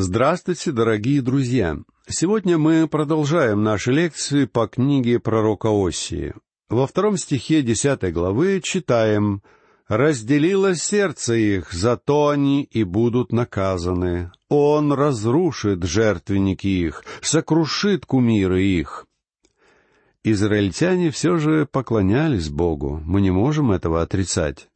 Здравствуйте, дорогие друзья! Сегодня мы продолжаем наши лекции по книге пророка Осии. Во втором стихе десятой главы читаем «Разделило сердце их, зато они и будут наказаны. Он разрушит жертвенники их, сокрушит кумиры их». Израильтяне все же поклонялись Богу, мы не можем этого отрицать.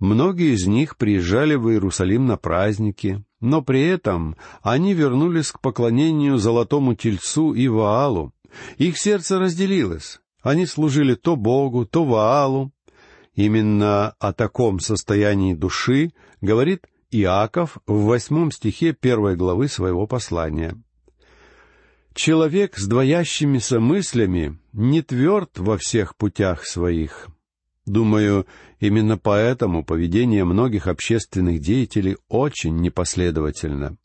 Многие из них приезжали в Иерусалим на праздники, но при этом они вернулись к поклонению золотому тельцу и Ваалу. Их сердце разделилось. Они служили то Богу, то Ваалу. Именно о таком состоянии души говорит Иаков в восьмом стихе первой главы своего послания. «Человек с двоящимися мыслями не тверд во всех путях своих, Думаю, именно поэтому поведение многих общественных деятелей очень непоследовательно.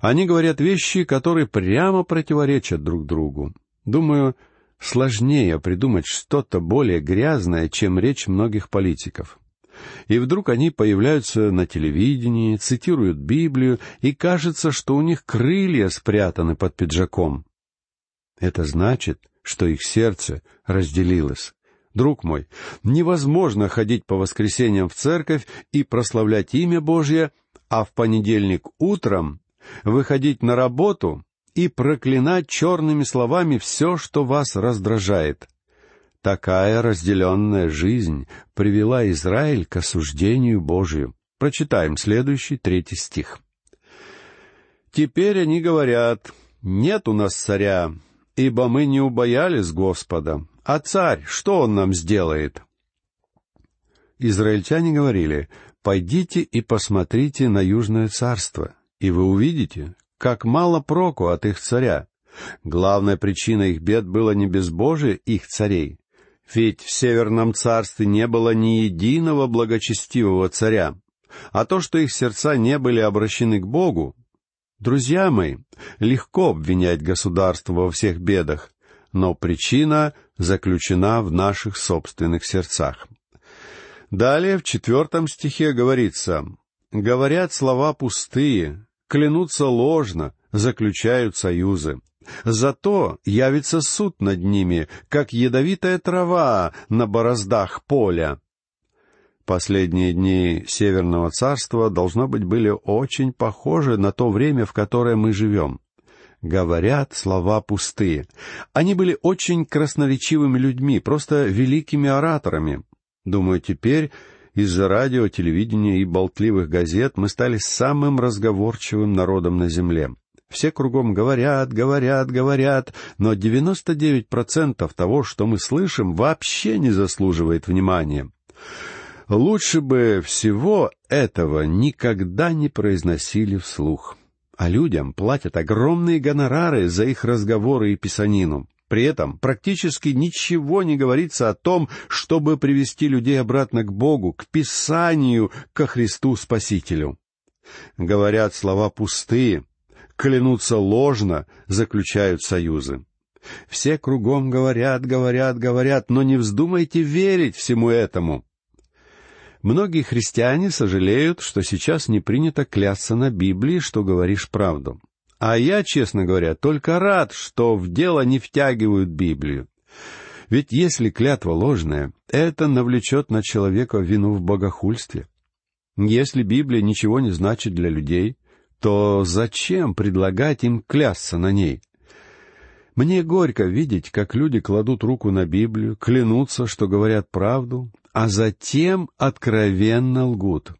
Они говорят вещи, которые прямо противоречат друг другу. Думаю, сложнее придумать что-то более грязное, чем речь многих политиков. И вдруг они появляются на телевидении, цитируют Библию, и кажется, что у них крылья спрятаны под пиджаком. Это значит, что их сердце разделилось. Друг мой, невозможно ходить по воскресеньям в церковь и прославлять имя Божье, а в понедельник утром выходить на работу и проклинать черными словами все, что вас раздражает. Такая разделенная жизнь привела Израиль к осуждению Божию. Прочитаем следующий третий стих. «Теперь они говорят, нет у нас царя, ибо мы не убоялись Господа, а царь, что он нам сделает? Израильтяне говорили, пойдите и посмотрите на Южное царство, и вы увидите, как мало проку от их царя. Главная причина их бед была не безбожие их царей, ведь в Северном царстве не было ни единого благочестивого царя, а то, что их сердца не были обращены к Богу. Друзья мои, легко обвинять государство во всех бедах, но причина заключена в наших собственных сердцах. Далее в четвертом стихе говорится, «Говорят слова пустые, клянутся ложно, заключают союзы. Зато явится суд над ними, как ядовитая трава на бороздах поля». Последние дни Северного Царства, должно быть, были очень похожи на то время, в которое мы живем говорят слова пустые. Они были очень красноречивыми людьми, просто великими ораторами. Думаю, теперь из-за радио, телевидения и болтливых газет мы стали самым разговорчивым народом на земле. Все кругом говорят, говорят, говорят, но 99% того, что мы слышим, вообще не заслуживает внимания. Лучше бы всего этого никогда не произносили вслух а людям платят огромные гонорары за их разговоры и писанину. При этом практически ничего не говорится о том, чтобы привести людей обратно к Богу, к Писанию, ко Христу Спасителю. Говорят слова пустые, клянутся ложно, заключают союзы. Все кругом говорят, говорят, говорят, но не вздумайте верить всему этому. Многие христиане сожалеют, что сейчас не принято клясться на Библии, что говоришь правду. А я, честно говоря, только рад, что в дело не втягивают Библию. Ведь если клятва ложная, это навлечет на человека вину в богохульстве. Если Библия ничего не значит для людей, то зачем предлагать им клясться на ней? Мне горько видеть, как люди кладут руку на Библию, клянутся, что говорят правду, а затем откровенно лгут.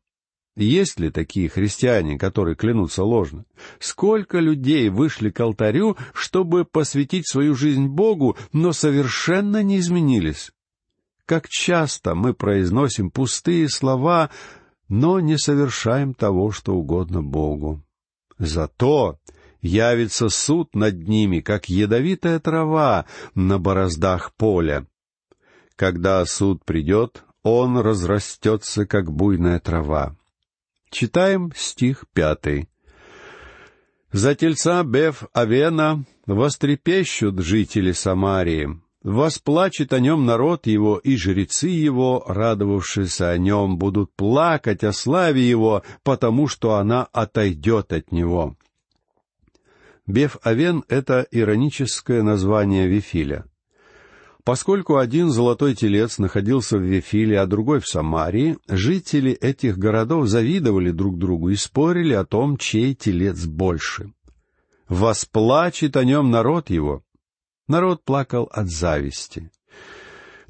Есть ли такие христиане, которые клянутся ложно? Сколько людей вышли к алтарю, чтобы посвятить свою жизнь Богу, но совершенно не изменились? Как часто мы произносим пустые слова, но не совершаем того, что угодно Богу. Зато явится суд над ними, как ядовитая трава на бороздах поля. Когда суд придет, он разрастется, как буйная трава. Читаем стих пятый. «За тельца Беф Авена вострепещут жители Самарии, восплачет о нем народ его, и жрецы его, радовавшиеся о нем, будут плакать о славе его, потому что она отойдет от него». Беф-Авен — это ироническое название Вифиля. Поскольку один золотой телец находился в Вифиле, а другой в Самарии, жители этих городов завидовали друг другу и спорили о том, чей телец больше. «Восплачет о нем народ его». Народ плакал от зависти.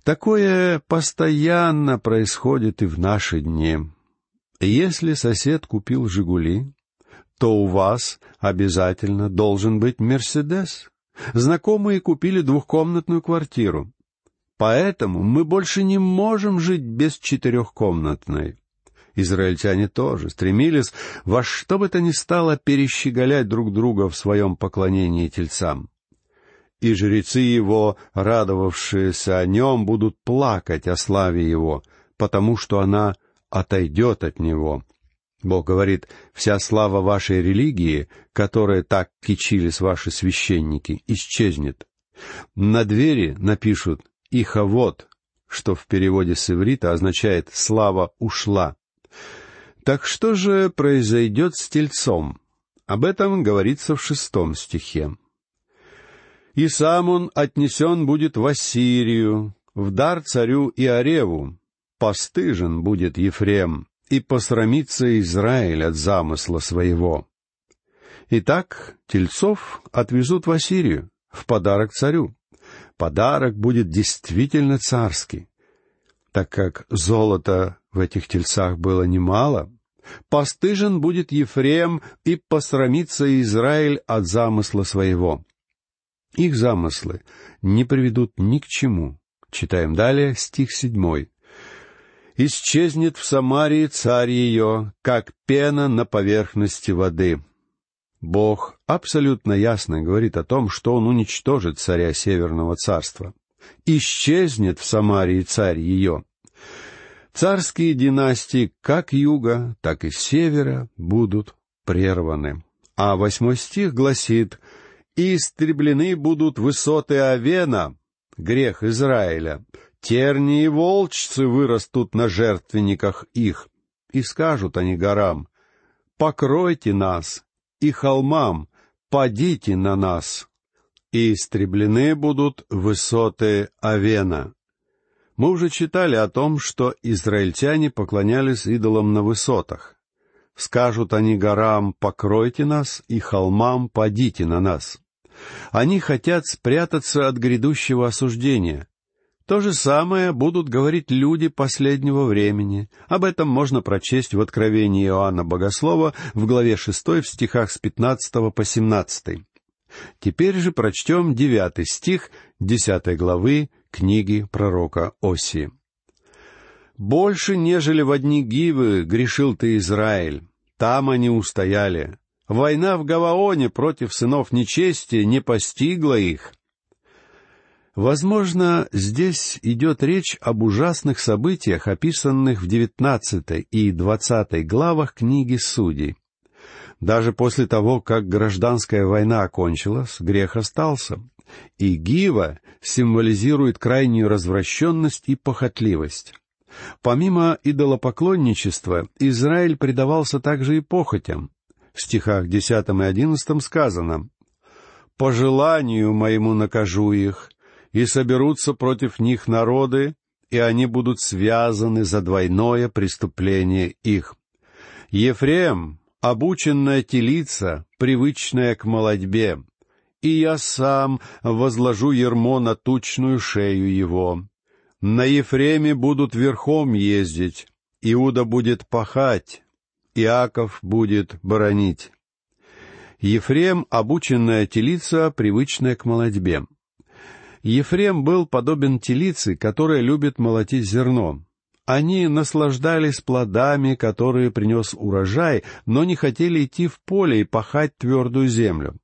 Такое постоянно происходит и в наши дни. Если сосед купил «Жигули», то у вас обязательно должен быть «Мерседес». Знакомые купили двухкомнатную квартиру. Поэтому мы больше не можем жить без четырехкомнатной. Израильтяне тоже стремились во что бы то ни стало перещеголять друг друга в своем поклонении тельцам. И жрецы его, радовавшиеся о нем, будут плакать о славе его, потому что она отойдет от него. Бог говорит, вся слава вашей религии, которая так кичились ваши священники, исчезнет. На двери напишут «Иховод», что в переводе с иврита означает «слава ушла». Так что же произойдет с тельцом? Об этом говорится в шестом стихе. «И сам он отнесен будет в Ассирию, в дар царю Иореву. Постыжен будет Ефрем, и посрамится Израиль от замысла своего. Итак, тельцов отвезут в Ассирию, в подарок царю. Подарок будет действительно царский. Так как золота в этих тельцах было немало, постыжен будет Ефрем и посрамится Израиль от замысла своего. Их замыслы не приведут ни к чему. Читаем далее стих седьмой исчезнет в Самарии царь ее, как пена на поверхности воды. Бог абсолютно ясно говорит о том, что Он уничтожит царя Северного царства. Исчезнет в Самарии царь ее. Царские династии как юга, так и севера будут прерваны. А восьмой стих гласит «И истреблены будут высоты Авена, грех Израиля, Терни и волчцы вырастут на жертвенниках их, и скажут они горам, «Покройте нас, и холмам, падите на нас». И истреблены будут высоты Авена. Мы уже читали о том, что израильтяне поклонялись идолам на высотах. Скажут они горам, покройте нас, и холмам падите на нас. Они хотят спрятаться от грядущего осуждения, то же самое будут говорить люди последнего времени. Об этом можно прочесть в Откровении Иоанна Богослова в главе шестой в стихах с пятнадцатого по семнадцатый. Теперь же прочтем девятый стих десятой главы книги пророка Оси. «Больше, нежели в одни гивы, грешил ты, Израиль. Там они устояли. Война в Гаваоне против сынов нечести не постигла их. Возможно, здесь идет речь об ужасных событиях, описанных в девятнадцатой и двадцатой главах книги Судей. Даже после того, как гражданская война окончилась, грех остался, и Гива символизирует крайнюю развращенность и похотливость. Помимо идолопоклонничества, Израиль предавался также и похотям. В стихах десятом и одиннадцатом сказано «По желанию моему накажу их, и соберутся против них народы, и они будут связаны за двойное преступление их. Ефрем — обученная телица, привычная к молодьбе, и я сам возложу ермо на тучную шею его. На Ефреме будут верхом ездить, Иуда будет пахать, Иаков будет боронить. Ефрем — обученная телица, привычная к молодьбе. Ефрем был подобен телице, которая любит молотить зерно. Они наслаждались плодами, которые принес урожай, но не хотели идти в поле и пахать твердую землю.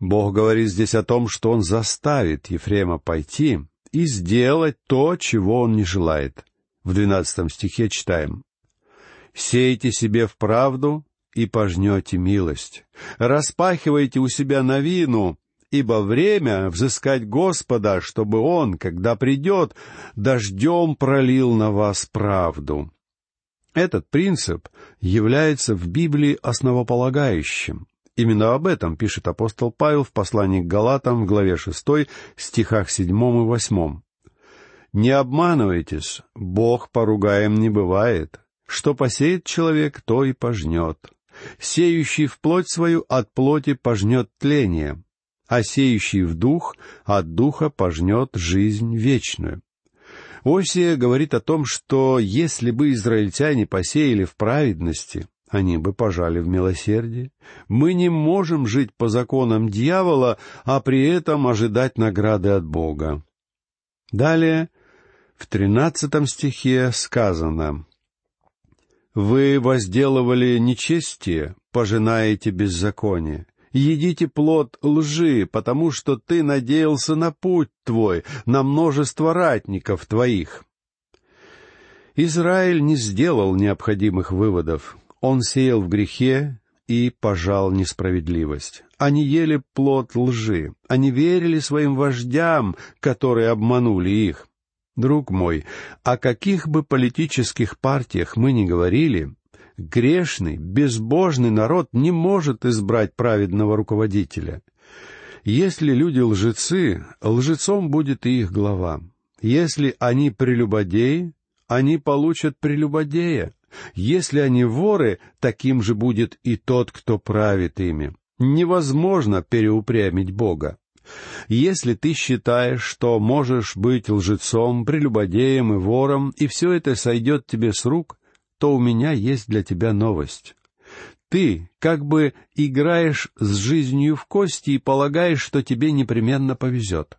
Бог говорит здесь о том, что Он заставит Ефрема пойти и сделать то, чего он не желает. В двенадцатом стихе читаем. «Сейте себе в правду и пожнете милость. Распахивайте у себя новину, ибо время взыскать Господа, чтобы Он, когда придет, дождем пролил на вас правду. Этот принцип является в Библии основополагающим, Именно об этом пишет апостол Павел в послании к Галатам в главе шестой, стихах седьмом и восьмом. «Не обманывайтесь, Бог поругаем не бывает. Что посеет человек, то и пожнет. Сеющий в плоть свою от плоти пожнет тление, а сеющий в дух от духа пожнет жизнь вечную». Осия говорит о том, что если бы израильтяне посеяли в праведности, они бы пожали в милосердие. Мы не можем жить по законам дьявола, а при этом ожидать награды от Бога. Далее, в тринадцатом стихе сказано, «Вы возделывали нечестие, пожинаете беззаконие. Едите плод лжи, потому что ты надеялся на путь твой, на множество ратников твоих». Израиль не сделал необходимых выводов. Он сеял в грехе и пожал несправедливость. Они ели плод лжи. Они верили своим вождям, которые обманули их. Друг мой, о каких бы политических партиях мы ни говорили, грешный, безбожный народ не может избрать праведного руководителя. Если люди лжецы, лжецом будет и их глава. Если они прелюбодеи, они получат прелюбодея. Если они воры, таким же будет и тот, кто правит ими. Невозможно переупрямить Бога. Если ты считаешь, что можешь быть лжецом, прелюбодеем и вором, и все это сойдет тебе с рук, то у меня есть для тебя новость. Ты как бы играешь с жизнью в кости и полагаешь, что тебе непременно повезет.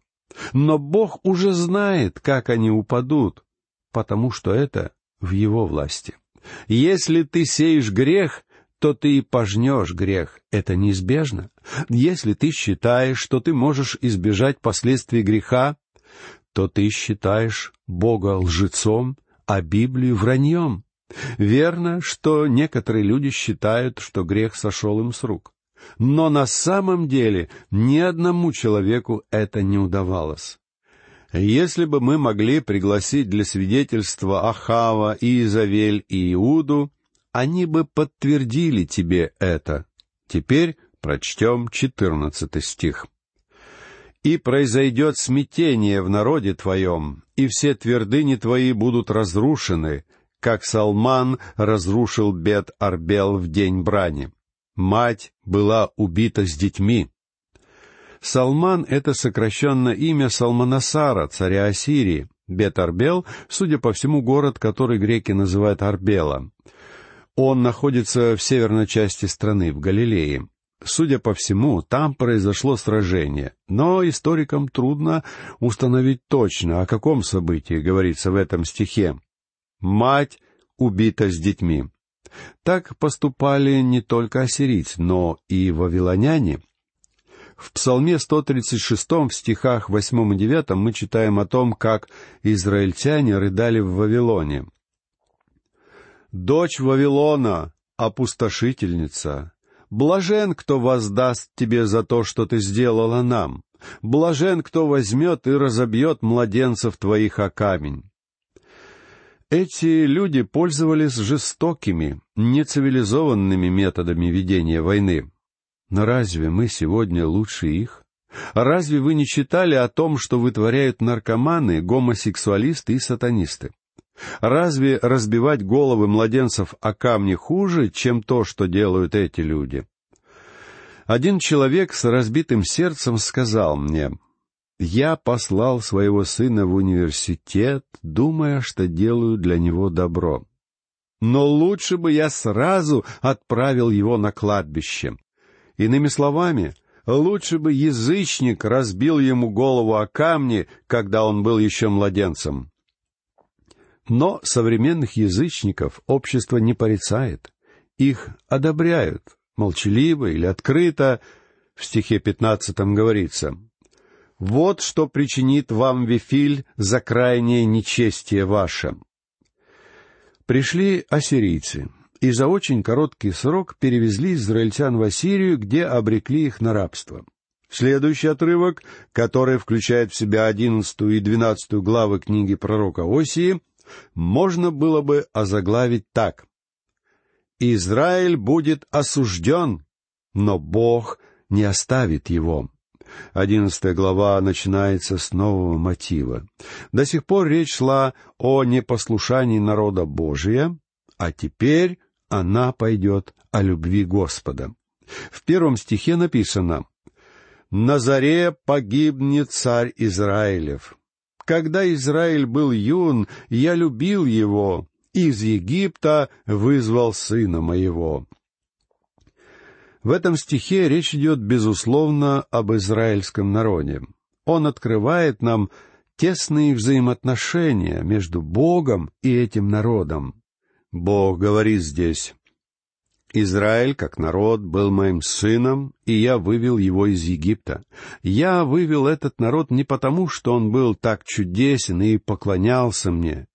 Но Бог уже знает, как они упадут, потому что это в Его власти. Если ты сеешь грех, то ты и пожнешь грех. Это неизбежно. Если ты считаешь, что ты можешь избежать последствий греха, то ты считаешь Бога лжецом, а Библию враньем. Верно, что некоторые люди считают, что грех сошел им с рук. Но на самом деле ни одному человеку это не удавалось. Если бы мы могли пригласить для свидетельства Ахава, Иезавель и Иуду, они бы подтвердили тебе это. Теперь прочтем четырнадцатый стих. «И произойдет смятение в народе твоем, и все твердыни твои будут разрушены, как Салман разрушил бед Арбел в день брани. Мать была убита с детьми, Салман — это сокращенное имя Салманасара, царя Ассирии. Бет-Арбел, судя по всему, город, который греки называют Арбела. Он находится в северной части страны, в Галилее. Судя по всему, там произошло сражение, но историкам трудно установить точно, о каком событии говорится в этом стихе. «Мать убита с детьми». Так поступали не только ассирийцы, но и вавилоняне — в Псалме 136 в стихах 8 и 9 мы читаем о том, как израильтяне рыдали в Вавилоне. «Дочь Вавилона, опустошительница, блажен, кто воздаст тебе за то, что ты сделала нам, блажен, кто возьмет и разобьет младенцев твоих о камень». Эти люди пользовались жестокими, нецивилизованными методами ведения войны. Но разве мы сегодня лучше их? Разве вы не читали о том, что вытворяют наркоманы, гомосексуалисты и сатанисты? Разве разбивать головы младенцев о камни хуже, чем то, что делают эти люди? Один человек с разбитым сердцем сказал мне, «Я послал своего сына в университет, думая, что делаю для него добро. Но лучше бы я сразу отправил его на кладбище. Иными словами, лучше бы язычник разбил ему голову о камни, когда он был еще младенцем. Но современных язычников общество не порицает. Их одобряют, молчаливо или открыто. В стихе пятнадцатом говорится, «Вот что причинит вам Вифиль за крайнее нечестие ваше». Пришли ассирийцы, и за очень короткий срок перевезли израильтян в Ассирию, где обрекли их на рабство. Следующий отрывок, который включает в себя одиннадцатую и двенадцатую главы книги пророка Осии, можно было бы озаглавить так. «Израиль будет осужден, но Бог не оставит его. Одиннадцатая глава начинается с нового мотива. До сих пор речь шла о непослушании народа Божия, а теперь она пойдет о любви Господа. В первом стихе написано «На заре погибнет царь Израилев. Когда Израиль был юн, я любил его, из Египта вызвал сына моего». В этом стихе речь идет, безусловно, об израильском народе. Он открывает нам тесные взаимоотношения между Богом и этим народом. Бог говорит здесь, «Израиль, как народ, был моим сыном, и я вывел его из Египта. Я вывел этот народ не потому, что он был так чудесен и поклонялся мне.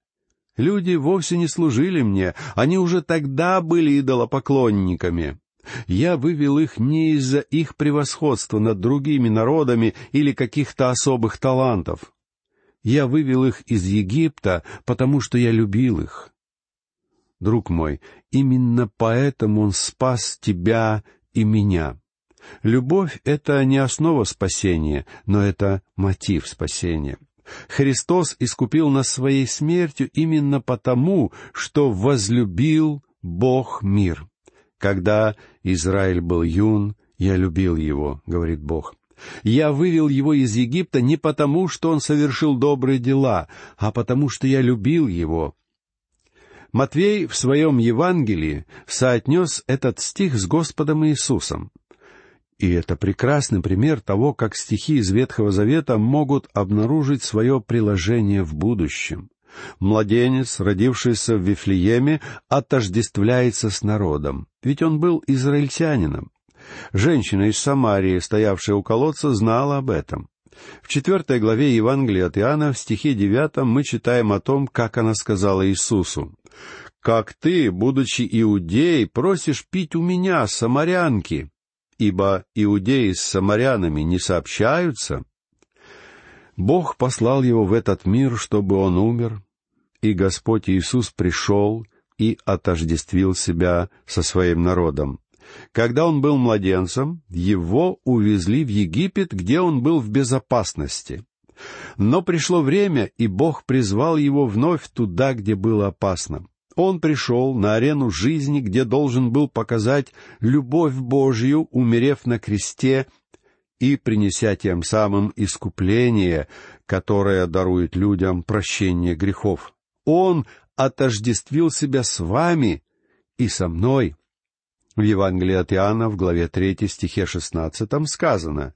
Люди вовсе не служили мне, они уже тогда были идолопоклонниками. Я вывел их не из-за их превосходства над другими народами или каких-то особых талантов. Я вывел их из Египта, потому что я любил их. Друг мой, именно поэтому Он спас тебя и меня. Любовь — это не основа спасения, но это мотив спасения. Христос искупил нас своей смертью именно потому, что возлюбил Бог мир. Когда Израиль был юн, я любил его, говорит Бог. Я вывел его из Египта не потому, что он совершил добрые дела, а потому, что я любил его. Матвей в своем Евангелии соотнес этот стих с Господом Иисусом. И это прекрасный пример того, как стихи из Ветхого Завета могут обнаружить свое приложение в будущем. Младенец, родившийся в Вифлееме, отождествляется с народом, ведь он был израильтянином. Женщина из Самарии, стоявшая у колодца, знала об этом. В четвертой главе Евангелия от Иоанна, в стихе девятом, мы читаем о том, как она сказала Иисусу. «Как ты, будучи иудей, просишь пить у меня, самарянки, ибо иудеи с самарянами не сообщаются?» Бог послал его в этот мир, чтобы он умер, и Господь Иисус пришел и отождествил себя со своим народом. Когда он был младенцем, его увезли в Египет, где он был в безопасности. Но пришло время, и Бог призвал его вновь туда, где было опасно. Он пришел на арену жизни, где должен был показать любовь Божью, умерев на кресте и принеся тем самым искупление, которое дарует людям прощение грехов. Он отождествил себя с вами и со мной. В Евангелии от Иоанна в главе 3 стихе 16 сказано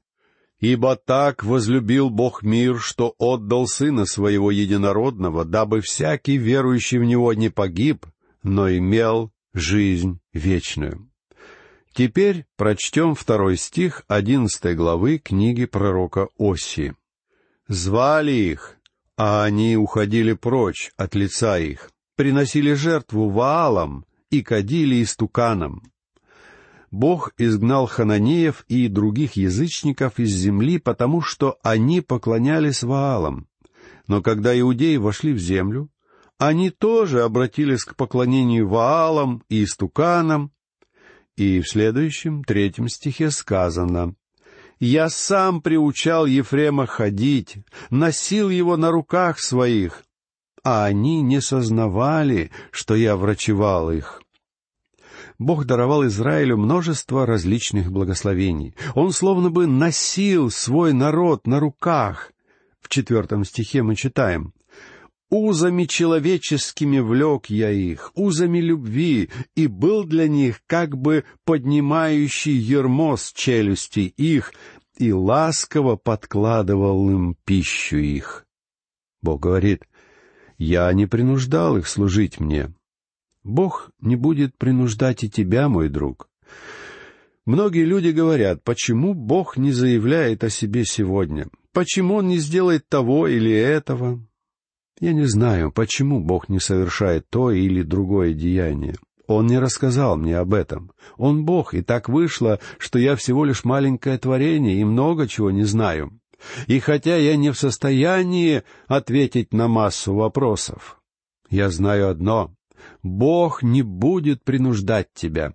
«Ибо так возлюбил Бог мир, что отдал Сына Своего Единородного, дабы всякий верующий в Него не погиб, но имел жизнь вечную». Теперь прочтем второй стих одиннадцатой главы книги пророка Оси. «Звали их, а они уходили прочь от лица их, приносили жертву Ваалам и кадили истуканам. Бог изгнал хананеев и других язычников из земли, потому что они поклонялись Ваалам. Но когда иудеи вошли в землю, они тоже обратились к поклонению Ваалам и истуканам, и в следующем, третьем стихе сказано, «Я сам приучал Ефрема ходить, носил его на руках своих, а они не сознавали, что я врачевал их». Бог даровал Израилю множество различных благословений. Он словно бы носил свой народ на руках. В четвертом стихе мы читаем Узами человеческими влек я их, узами любви, и был для них как бы поднимающий ермо с челюстей их, и ласково подкладывал им пищу их. Бог говорит, я не принуждал их служить мне. Бог не будет принуждать и тебя, мой друг. Многие люди говорят, почему Бог не заявляет о себе сегодня? Почему Он не сделает того или этого? Я не знаю, почему Бог не совершает то или другое деяние. Он не рассказал мне об этом. Он Бог, и так вышло, что я всего лишь маленькое творение и много чего не знаю. И хотя я не в состоянии ответить на массу вопросов, я знаю одно — Бог не будет принуждать тебя.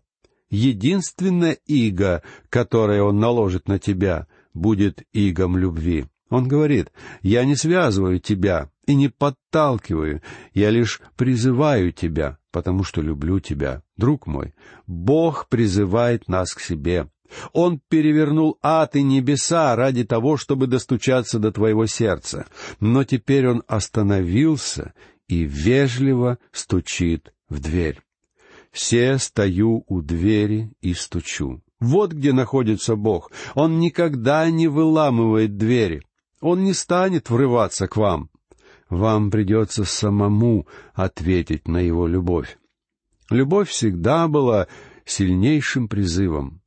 единственная иго, которое Он наложит на тебя, будет игом любви. Он говорит, «Я не связываю тебя и не подталкиваю, я лишь призываю тебя, потому что люблю тебя». Друг мой, Бог призывает нас к себе. Он перевернул ад и небеса ради того, чтобы достучаться до твоего сердца. Но теперь он остановился и вежливо стучит в дверь. «Все стою у двери и стучу». Вот где находится Бог. Он никогда не выламывает двери. Он не станет врываться к вам. Вам придется самому ответить на его любовь. Любовь всегда была сильнейшим призывом.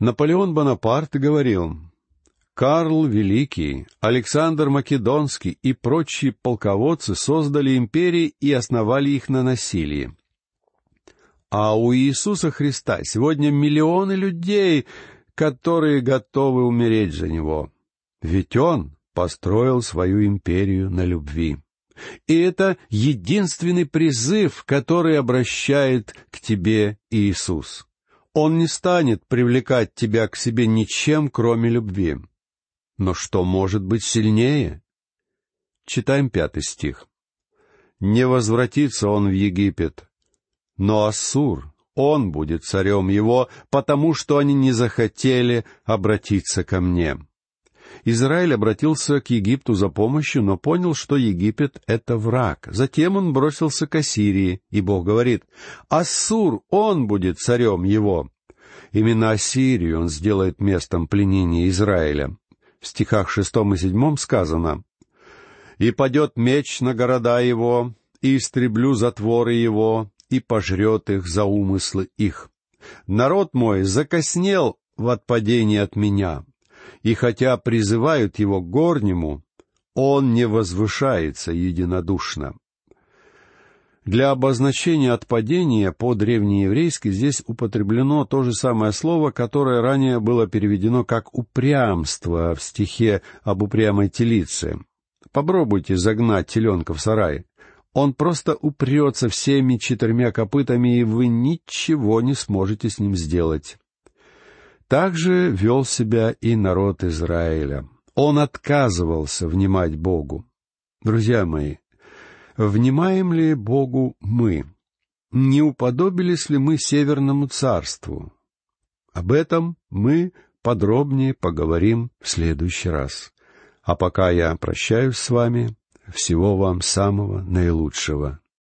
Наполеон Бонапарт говорил, Карл Великий, Александр Македонский и прочие полководцы создали империи и основали их на насилии. А у Иисуса Христа сегодня миллионы людей, которые готовы умереть за Него. Ведь Он построил свою империю на любви. И это единственный призыв, который обращает к тебе Иисус. Он не станет привлекать тебя к себе ничем, кроме любви. Но что может быть сильнее? Читаем пятый стих. «Не возвратится он в Египет, но Ассур, он будет царем его, потому что они не захотели обратиться ко мне». Израиль обратился к Египту за помощью, но понял, что Египет — это враг. Затем он бросился к Ассирии, и Бог говорит, «Ассур, он будет царем его». Именно Ассирию он сделает местом пленения Израиля. В стихах шестом и седьмом сказано, «И падет меч на города его, и истреблю затворы его, и пожрет их за умыслы их. Народ мой закоснел в отпадении от меня, и хотя призывают его к горнему, он не возвышается единодушно. Для обозначения отпадения по-древнееврейски здесь употреблено то же самое слово, которое ранее было переведено как «упрямство» в стихе об упрямой телице. Попробуйте загнать теленка в сарай. Он просто упрется всеми четырьмя копытами, и вы ничего не сможете с ним сделать. Также вел себя и народ Израиля. Он отказывался внимать Богу. Друзья мои, внимаем ли Богу мы? Не уподобились ли мы Северному царству? Об этом мы подробнее поговорим в следующий раз. А пока я прощаюсь с вами, всего вам самого наилучшего.